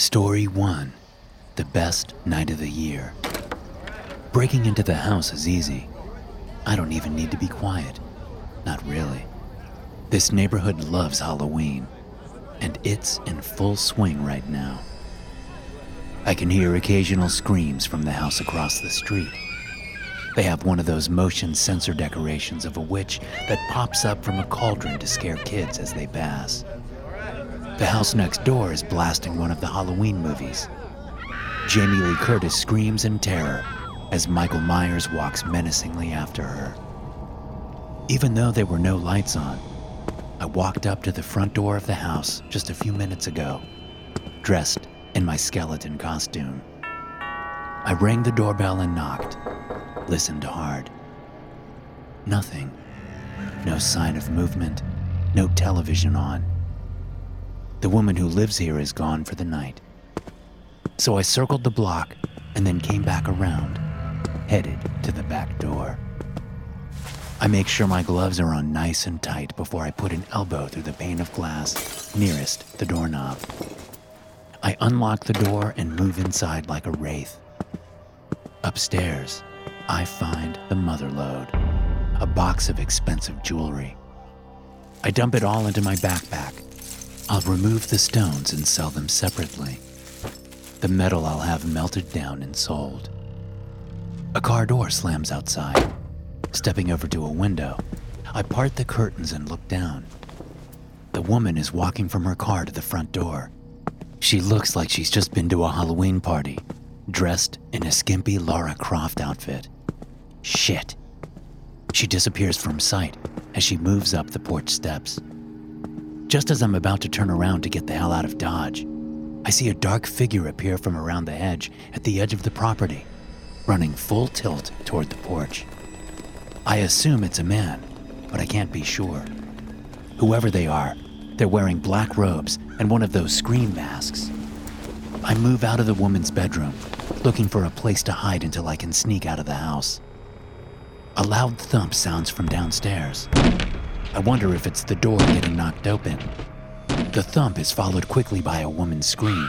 Story 1 The Best Night of the Year. Breaking into the house is easy. I don't even need to be quiet. Not really. This neighborhood loves Halloween, and it's in full swing right now. I can hear occasional screams from the house across the street. They have one of those motion sensor decorations of a witch that pops up from a cauldron to scare kids as they pass. The house next door is blasting one of the Halloween movies. Jamie Lee Curtis screams in terror as Michael Myers walks menacingly after her. Even though there were no lights on, I walked up to the front door of the house just a few minutes ago, dressed in my skeleton costume. I rang the doorbell and knocked, listened hard. Nothing. No sign of movement, no television on. The woman who lives here is gone for the night. So I circled the block and then came back around, headed to the back door. I make sure my gloves are on nice and tight before I put an elbow through the pane of glass nearest the doorknob. I unlock the door and move inside like a wraith. Upstairs, I find the mother load, a box of expensive jewelry. I dump it all into my backpack. I'll remove the stones and sell them separately. The metal I'll have melted down and sold. A car door slams outside. Stepping over to a window, I part the curtains and look down. The woman is walking from her car to the front door. She looks like she's just been to a Halloween party, dressed in a skimpy Lara Croft outfit. Shit. She disappears from sight as she moves up the porch steps. Just as I'm about to turn around to get the hell out of Dodge, I see a dark figure appear from around the hedge at the edge of the property, running full tilt toward the porch. I assume it's a man, but I can't be sure. Whoever they are, they're wearing black robes and one of those scream masks. I move out of the woman's bedroom, looking for a place to hide until I can sneak out of the house. A loud thump sounds from downstairs. I wonder if it's the door getting knocked open. The thump is followed quickly by a woman's scream.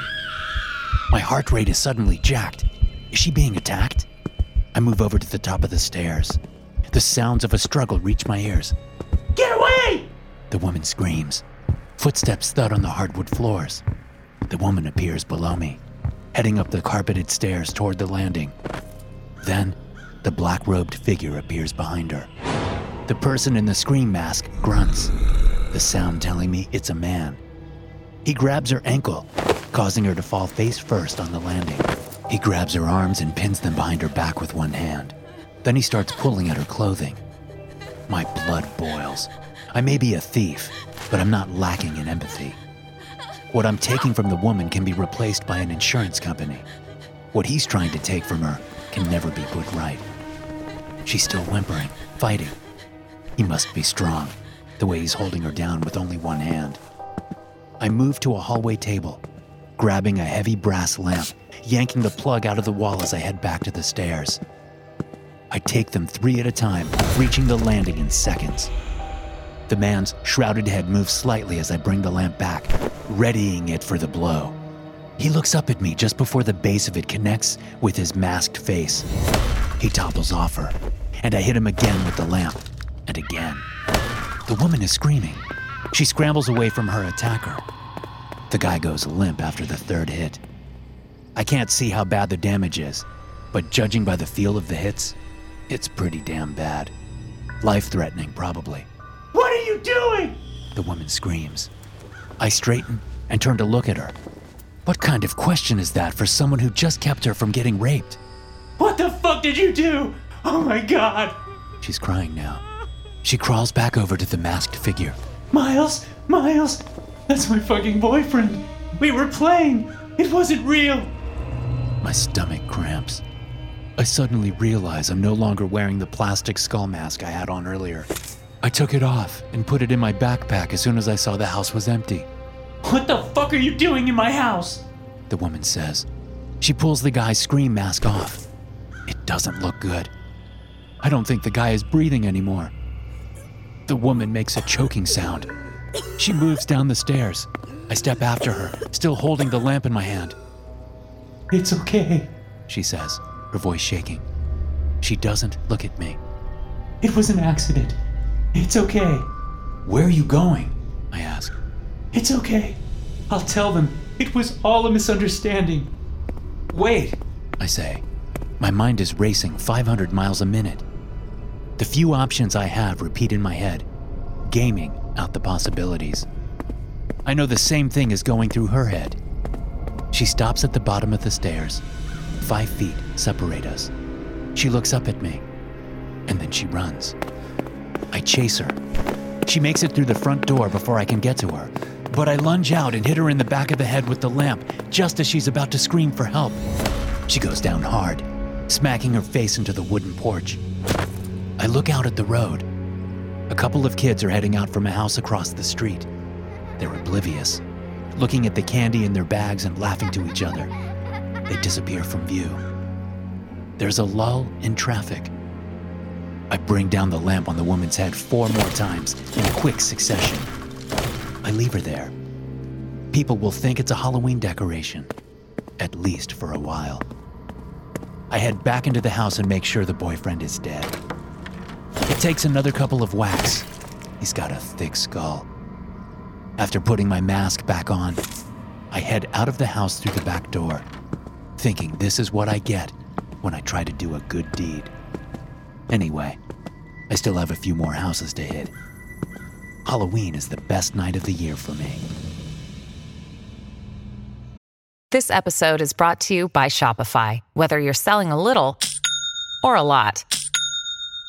My heart rate is suddenly jacked. Is she being attacked? I move over to the top of the stairs. The sounds of a struggle reach my ears. Get away! The woman screams. Footsteps thud on the hardwood floors. The woman appears below me, heading up the carpeted stairs toward the landing. Then, the black robed figure appears behind her. The person in the scream mask grunts, the sound telling me it's a man. He grabs her ankle, causing her to fall face first on the landing. He grabs her arms and pins them behind her back with one hand. Then he starts pulling at her clothing. My blood boils. I may be a thief, but I'm not lacking in empathy. What I'm taking from the woman can be replaced by an insurance company. What he's trying to take from her can never be put right. She's still whimpering, fighting. He must be strong, the way he's holding her down with only one hand. I move to a hallway table, grabbing a heavy brass lamp, yanking the plug out of the wall as I head back to the stairs. I take them three at a time, reaching the landing in seconds. The man's shrouded head moves slightly as I bring the lamp back, readying it for the blow. He looks up at me just before the base of it connects with his masked face. He topples off her, and I hit him again with the lamp, and again. The woman is screaming. She scrambles away from her attacker. The guy goes limp after the third hit. I can't see how bad the damage is, but judging by the feel of the hits, it's pretty damn bad. Life threatening, probably. What are you doing? The woman screams. I straighten and turn to look at her. What kind of question is that for someone who just kept her from getting raped? What the fuck did you do? Oh my god. She's crying now. She crawls back over to the masked figure. Miles, Miles, that's my fucking boyfriend. We were playing. It wasn't real. My stomach cramps. I suddenly realize I'm no longer wearing the plastic skull mask I had on earlier. I took it off and put it in my backpack as soon as I saw the house was empty. What the fuck are you doing in my house? The woman says. She pulls the guy's scream mask off. It doesn't look good. I don't think the guy is breathing anymore. The woman makes a choking sound. She moves down the stairs. I step after her, still holding the lamp in my hand. It's okay. She says, her voice shaking. She doesn't look at me. It was an accident. It's okay. Where are you going? I ask. It's okay. I'll tell them. It was all a misunderstanding. Wait, I say. My mind is racing 500 miles a minute. The few options I have repeat in my head, gaming out the possibilities. I know the same thing is going through her head. She stops at the bottom of the stairs. Five feet separate us. She looks up at me, and then she runs. I chase her. She makes it through the front door before I can get to her, but I lunge out and hit her in the back of the head with the lamp just as she's about to scream for help. She goes down hard, smacking her face into the wooden porch. I look out at the road. A couple of kids are heading out from a house across the street. They're oblivious, looking at the candy in their bags and laughing to each other. They disappear from view. There's a lull in traffic. I bring down the lamp on the woman's head four more times in quick succession. I leave her there. People will think it's a Halloween decoration, at least for a while. I head back into the house and make sure the boyfriend is dead. It takes another couple of whacks. He's got a thick skull. After putting my mask back on, I head out of the house through the back door, thinking this is what I get when I try to do a good deed. Anyway, I still have a few more houses to hit. Halloween is the best night of the year for me. This episode is brought to you by Shopify. Whether you're selling a little or a lot,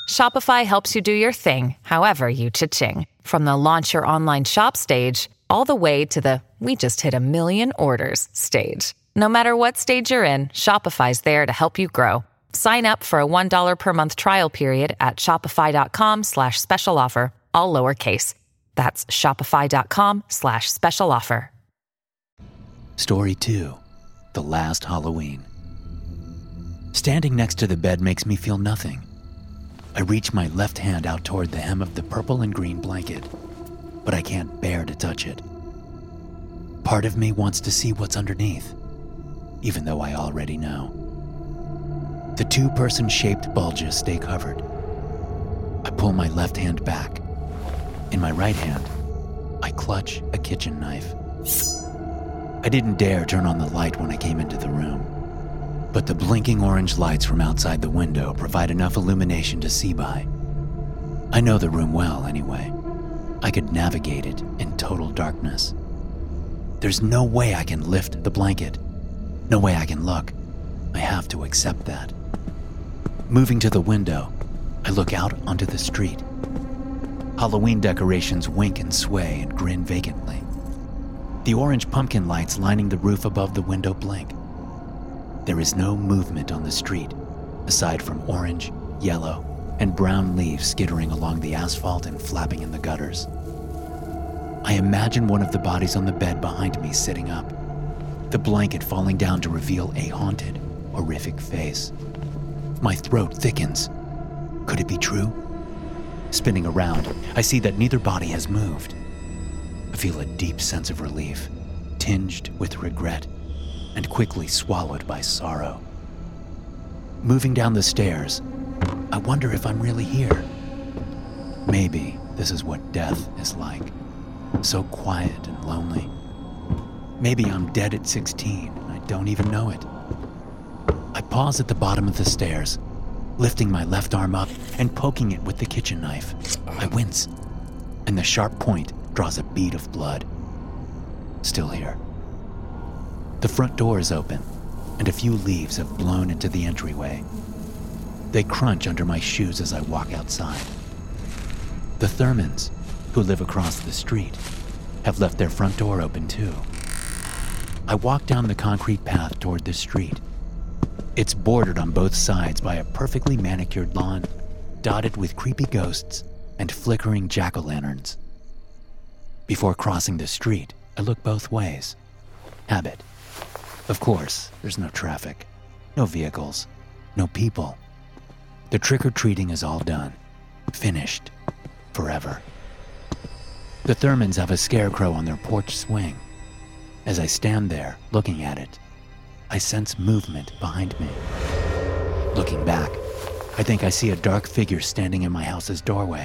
Shopify helps you do your thing, however you cha-ching. From the launch your online shop stage, all the way to the we just hit a million orders stage. No matter what stage you're in, Shopify's there to help you grow. Sign up for a $1 per month trial period at shopify.com slash special offer, all lowercase. That's shopify.com slash special offer. Story 2 The Last Halloween. Standing next to the bed makes me feel nothing. I reach my left hand out toward the hem of the purple and green blanket, but I can't bear to touch it. Part of me wants to see what's underneath, even though I already know. The two person shaped bulges stay covered. I pull my left hand back. In my right hand, I clutch a kitchen knife. I didn't dare turn on the light when I came into the room, but the blinking orange lights from outside the window provide enough illumination to see by. I know the room well, anyway. I could navigate it in total darkness. There's no way I can lift the blanket. No way I can look. I have to accept that. Moving to the window, I look out onto the street. Halloween decorations wink and sway and grin vacantly. The orange pumpkin lights lining the roof above the window blink. There is no movement on the street, aside from orange, yellow, and brown leaves skittering along the asphalt and flapping in the gutters. I imagine one of the bodies on the bed behind me sitting up, the blanket falling down to reveal a haunted, horrific face. My throat thickens. Could it be true? Spinning around, I see that neither body has moved. I feel a deep sense of relief, tinged with regret, and quickly swallowed by sorrow. Moving down the stairs, I wonder if I'm really here. Maybe this is what death is like so quiet and lonely. Maybe I'm dead at 16 and I don't even know it. I pause at the bottom of the stairs, lifting my left arm up and poking it with the kitchen knife. I wince, and the sharp point draws a bead of blood. Still here. The front door is open, and a few leaves have blown into the entryway. They crunch under my shoes as I walk outside. The Thurmans, who live across the street, have left their front door open too. I walk down the concrete path toward the street. It's bordered on both sides by a perfectly manicured lawn, dotted with creepy ghosts and flickering jack o' lanterns. Before crossing the street, I look both ways. Habit. Of course, there's no traffic, no vehicles, no people. The trick or treating is all done, finished, forever. The Thurmans have a scarecrow on their porch swing. As I stand there, looking at it, I sense movement behind me. Looking back, I think I see a dark figure standing in my house's doorway.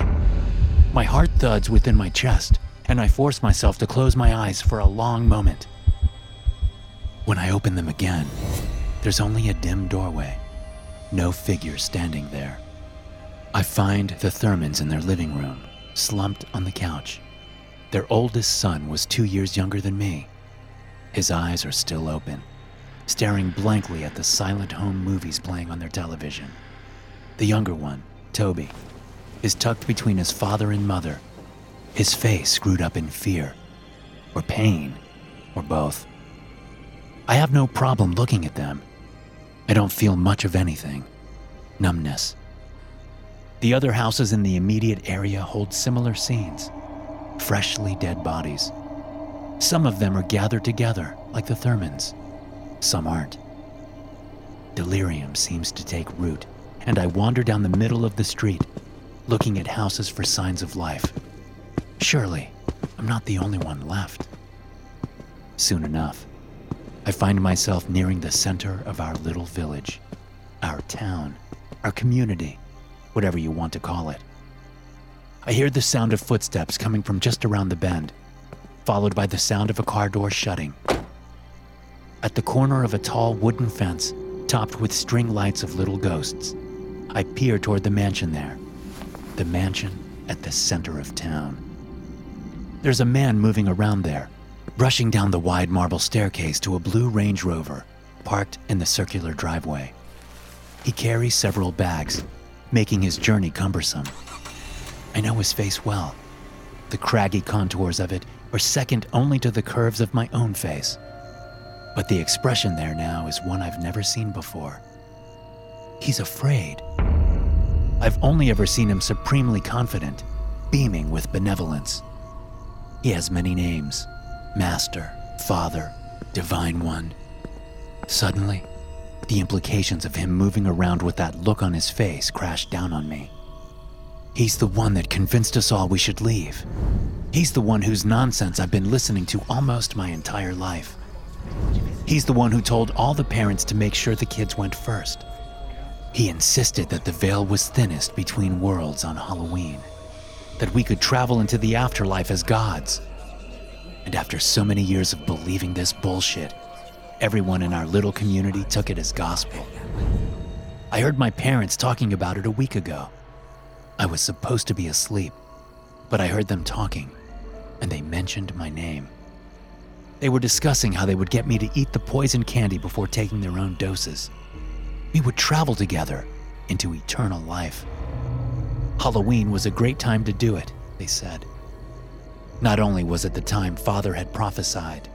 My heart thuds within my chest, and I force myself to close my eyes for a long moment. When I open them again, there's only a dim doorway, no figure standing there. I find the Thurmans in their living room, slumped on the couch. Their oldest son was two years younger than me. His eyes are still open, staring blankly at the silent home movies playing on their television. The younger one, Toby, is tucked between his father and mother, his face screwed up in fear, or pain, or both. I have no problem looking at them. I don't feel much of anything numbness. The other houses in the immediate area hold similar scenes freshly dead bodies. Some of them are gathered together, like the Thurmans. Some aren't. Delirium seems to take root, and I wander down the middle of the street, looking at houses for signs of life. Surely, I'm not the only one left. Soon enough, I find myself nearing the center of our little village, our town, our community, whatever you want to call it. I hear the sound of footsteps coming from just around the bend, followed by the sound of a car door shutting. At the corner of a tall wooden fence, topped with string lights of little ghosts, I peer toward the mansion there. The mansion at the center of town. There's a man moving around there, rushing down the wide marble staircase to a blue Range Rover parked in the circular driveway. He carries several bags, making his journey cumbersome. I know his face well. The craggy contours of it are second only to the curves of my own face. But the expression there now is one I've never seen before. He's afraid. I've only ever seen him supremely confident, beaming with benevolence. He has many names Master, Father, Divine One. Suddenly, the implications of him moving around with that look on his face crashed down on me. He's the one that convinced us all we should leave. He's the one whose nonsense I've been listening to almost my entire life. He's the one who told all the parents to make sure the kids went first. He insisted that the veil was thinnest between worlds on Halloween, that we could travel into the afterlife as gods. And after so many years of believing this bullshit, everyone in our little community took it as gospel. I heard my parents talking about it a week ago. I was supposed to be asleep, but I heard them talking, and they mentioned my name. They were discussing how they would get me to eat the poison candy before taking their own doses. We would travel together into eternal life. Halloween was a great time to do it, they said. Not only was it the time Father had prophesied,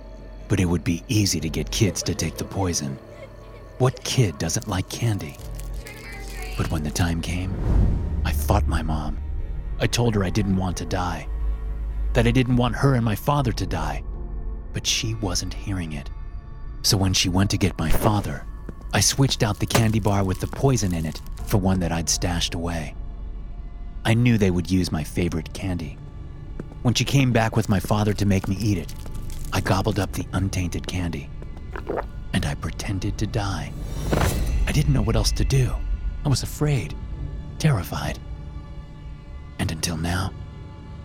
but it would be easy to get kids to take the poison. What kid doesn't like candy? But when the time came, I fought my mom. I told her I didn't want to die, that I didn't want her and my father to die, but she wasn't hearing it. So when she went to get my father, I switched out the candy bar with the poison in it for one that I'd stashed away. I knew they would use my favorite candy. When she came back with my father to make me eat it, I gobbled up the untainted candy. And I pretended to die. I didn't know what else to do. I was afraid terrified. And until now,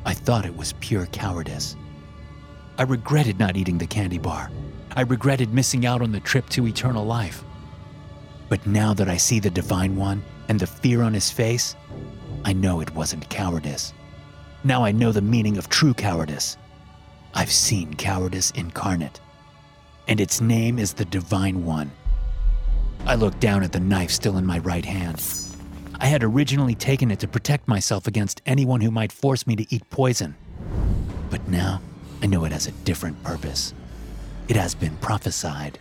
I thought it was pure cowardice. I regretted not eating the candy bar. I regretted missing out on the trip to eternal life. But now that I see the Divine One and the fear on his face, I know it wasn't cowardice. Now I know the meaning of true cowardice. I've seen cowardice incarnate, and its name is the Divine One. I looked down at the knife still in my right hand. I had originally taken it to protect myself against anyone who might force me to eat poison. But now I know it has a different purpose. It has been prophesied.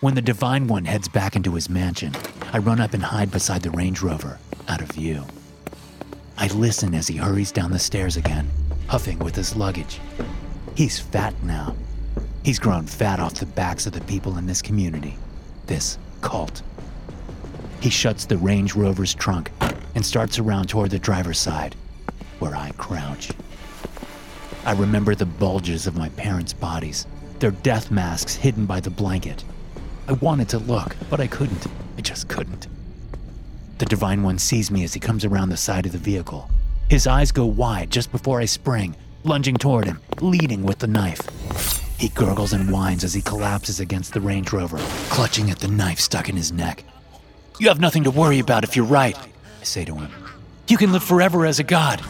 When the Divine One heads back into his mansion, I run up and hide beside the Range Rover, out of view. I listen as he hurries down the stairs again, huffing with his luggage. He's fat now. He's grown fat off the backs of the people in this community, this cult. He shuts the Range Rover's trunk and starts around toward the driver's side, where I crouch. I remember the bulges of my parents' bodies, their death masks hidden by the blanket. I wanted to look, but I couldn't. I just couldn't. The Divine One sees me as he comes around the side of the vehicle. His eyes go wide just before I spring, lunging toward him, leading with the knife. He gurgles and whines as he collapses against the Range Rover, clutching at the knife stuck in his neck. You have nothing to worry about if you're right, I say to him. You can live forever as a god.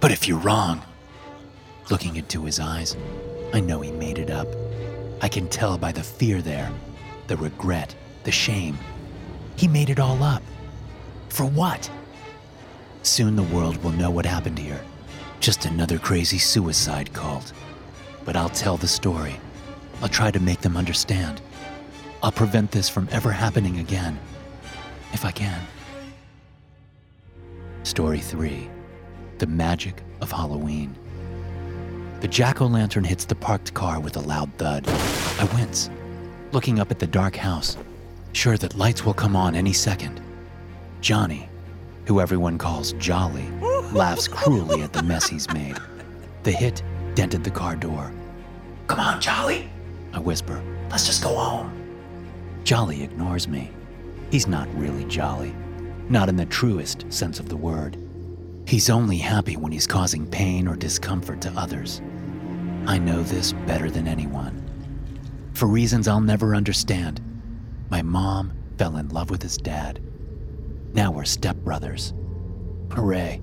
But if you're wrong, looking into his eyes, I know he made it up. I can tell by the fear there, the regret, the shame. He made it all up. For what? Soon the world will know what happened here. Just another crazy suicide cult. But I'll tell the story. I'll try to make them understand. I'll prevent this from ever happening again. If I can. Story 3 The Magic of Halloween. The jack o' lantern hits the parked car with a loud thud. I wince, looking up at the dark house, sure that lights will come on any second. Johnny, who everyone calls Jolly, laughs cruelly at the mess he's made. The hit dented the car door. Come on, Jolly, I whisper. Let's just go home. Jolly ignores me. He's not really jolly, not in the truest sense of the word. He's only happy when he's causing pain or discomfort to others. I know this better than anyone. For reasons I'll never understand, my mom fell in love with his dad. Now we're stepbrothers. Hooray.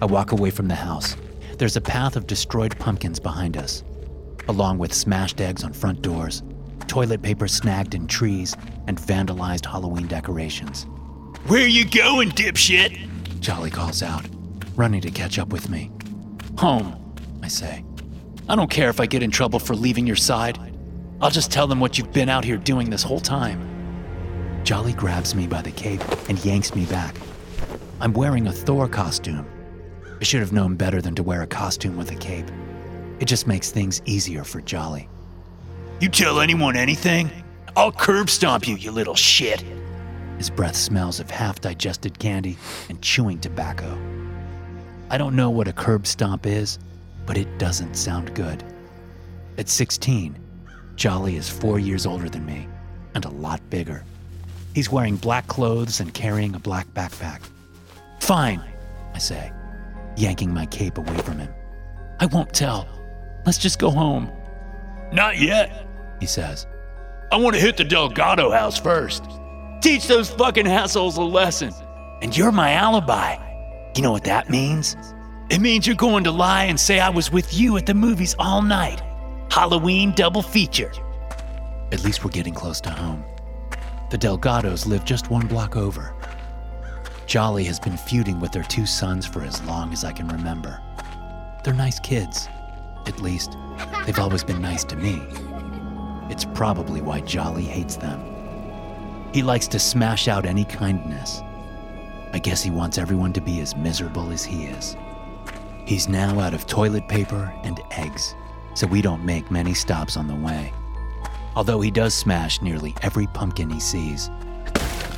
I walk away from the house. There's a path of destroyed pumpkins behind us, along with smashed eggs on front doors, toilet paper snagged in trees, and vandalized Halloween decorations. Where you going, dipshit? Jolly calls out, running to catch up with me. Home, I say. I don't care if I get in trouble for leaving your side. I'll just tell them what you've been out here doing this whole time. Jolly grabs me by the cape and yanks me back. I'm wearing a Thor costume. I should have known better than to wear a costume with a cape. It just makes things easier for Jolly. You tell anyone anything? I'll curb stomp you, you little shit. His breath smells of half digested candy and chewing tobacco. I don't know what a curb stomp is, but it doesn't sound good. At 16, Jolly is four years older than me and a lot bigger. He's wearing black clothes and carrying a black backpack. Fine, I say, yanking my cape away from him. I won't tell. Let's just go home. Not yet, he says. I want to hit the Delgado house first. Teach those fucking assholes a lesson. And you're my alibi. You know what that means? It means you're going to lie and say I was with you at the movies all night. Halloween double feature. At least we're getting close to home. The Delgados live just one block over. Jolly has been feuding with their two sons for as long as I can remember. They're nice kids. At least, they've always been nice to me. It's probably why Jolly hates them. He likes to smash out any kindness. I guess he wants everyone to be as miserable as he is. He's now out of toilet paper and eggs, so we don't make many stops on the way. Although he does smash nearly every pumpkin he sees.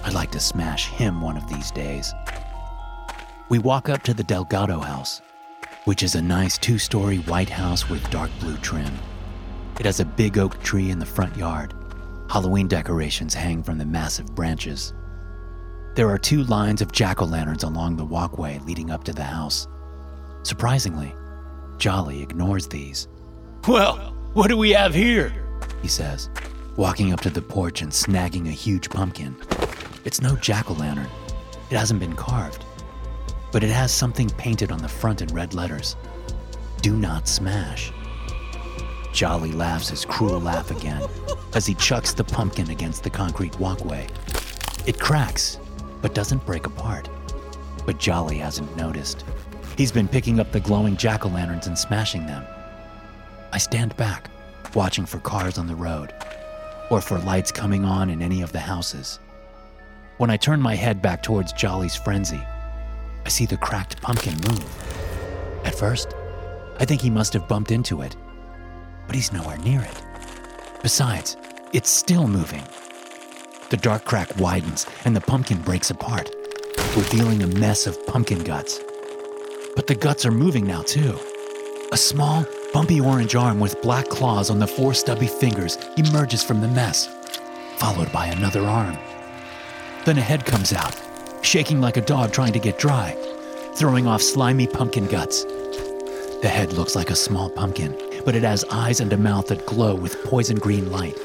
I'd like to smash him one of these days. We walk up to the Delgado house, which is a nice two story white house with dark blue trim. It has a big oak tree in the front yard. Halloween decorations hang from the massive branches. There are two lines of jack o' lanterns along the walkway leading up to the house. Surprisingly, Jolly ignores these. Well, what do we have here? He says. walking up to the porch and snagging a huge pumpkin. It's no jack o' lantern, it hasn't been carved, but it has something painted on the front in red letters Do not smash. Jolly laughs his cruel laugh again as he chucks the pumpkin against the concrete walkway. It cracks, but doesn't break apart. But Jolly hasn't noticed. He's been picking up the glowing jack o' lanterns and smashing them. I stand back, watching for cars on the road, or for lights coming on in any of the houses. When I turn my head back towards Jolly's frenzy, I see the cracked pumpkin move. At first, I think he must have bumped into it, but he's nowhere near it. Besides, it's still moving. The dark crack widens and the pumpkin breaks apart, revealing a mess of pumpkin guts. But the guts are moving now, too. A small, bumpy orange arm with black claws on the four stubby fingers emerges from the mess, followed by another arm. Then a head comes out, shaking like a dog trying to get dry, throwing off slimy pumpkin guts. The head looks like a small pumpkin, but it has eyes and a mouth that glow with poison green light.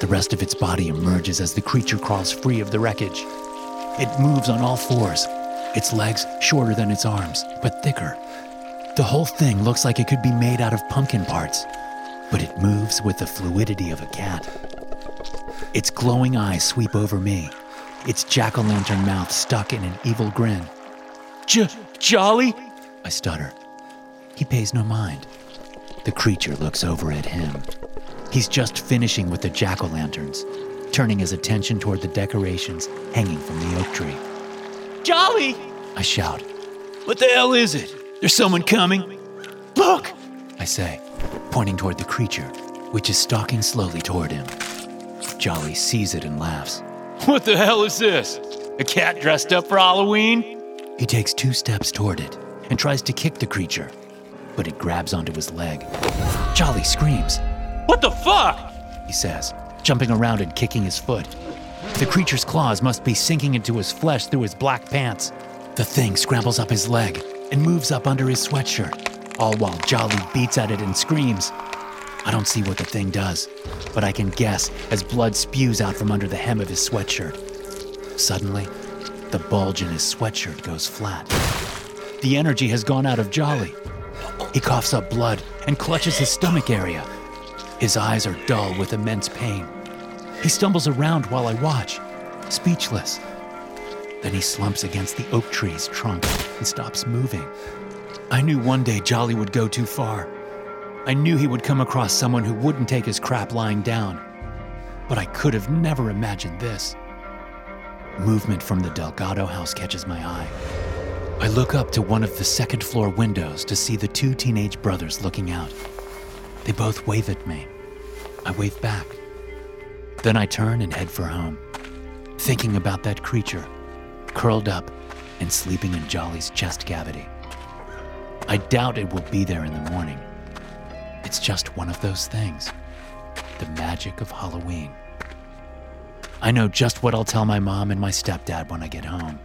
The rest of its body emerges as the creature crawls free of the wreckage. It moves on all fours, its legs shorter than its arms, but thicker. The whole thing looks like it could be made out of pumpkin parts, but it moves with the fluidity of a cat. Its glowing eyes sweep over me, its jack o' lantern mouth stuck in an evil grin. J- Jolly? I stutter. He pays no mind. The creature looks over at him. He's just finishing with the jack o' lanterns, turning his attention toward the decorations hanging from the oak tree. Jolly! I shout. What the hell is it? There's someone coming. Look! I say, pointing toward the creature, which is stalking slowly toward him. Jolly sees it and laughs. What the hell is this? A cat dressed up for Halloween? He takes two steps toward it and tries to kick the creature, but it grabs onto his leg. Jolly screams, What the fuck? he says, jumping around and kicking his foot. The creature's claws must be sinking into his flesh through his black pants. The thing scrambles up his leg and moves up under his sweatshirt, all while Jolly beats at it and screams. I don't see what the thing does, but I can guess as blood spews out from under the hem of his sweatshirt. Suddenly, the bulge in his sweatshirt goes flat. The energy has gone out of Jolly. He coughs up blood and clutches his stomach area. His eyes are dull with immense pain. He stumbles around while I watch, speechless. Then he slumps against the oak tree's trunk and stops moving. I knew one day Jolly would go too far. I knew he would come across someone who wouldn't take his crap lying down. But I could have never imagined this. Movement from the Delgado house catches my eye. I look up to one of the second floor windows to see the two teenage brothers looking out. They both wave at me. I wave back. Then I turn and head for home, thinking about that creature, curled up and sleeping in Jolly's chest cavity. I doubt it will be there in the morning. It's just one of those things the magic of Halloween. I know just what I'll tell my mom and my stepdad when I get home.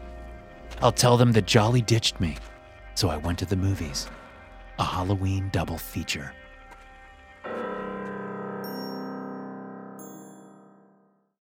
I'll tell them that Jolly ditched me, so I went to the movies. A Halloween double feature.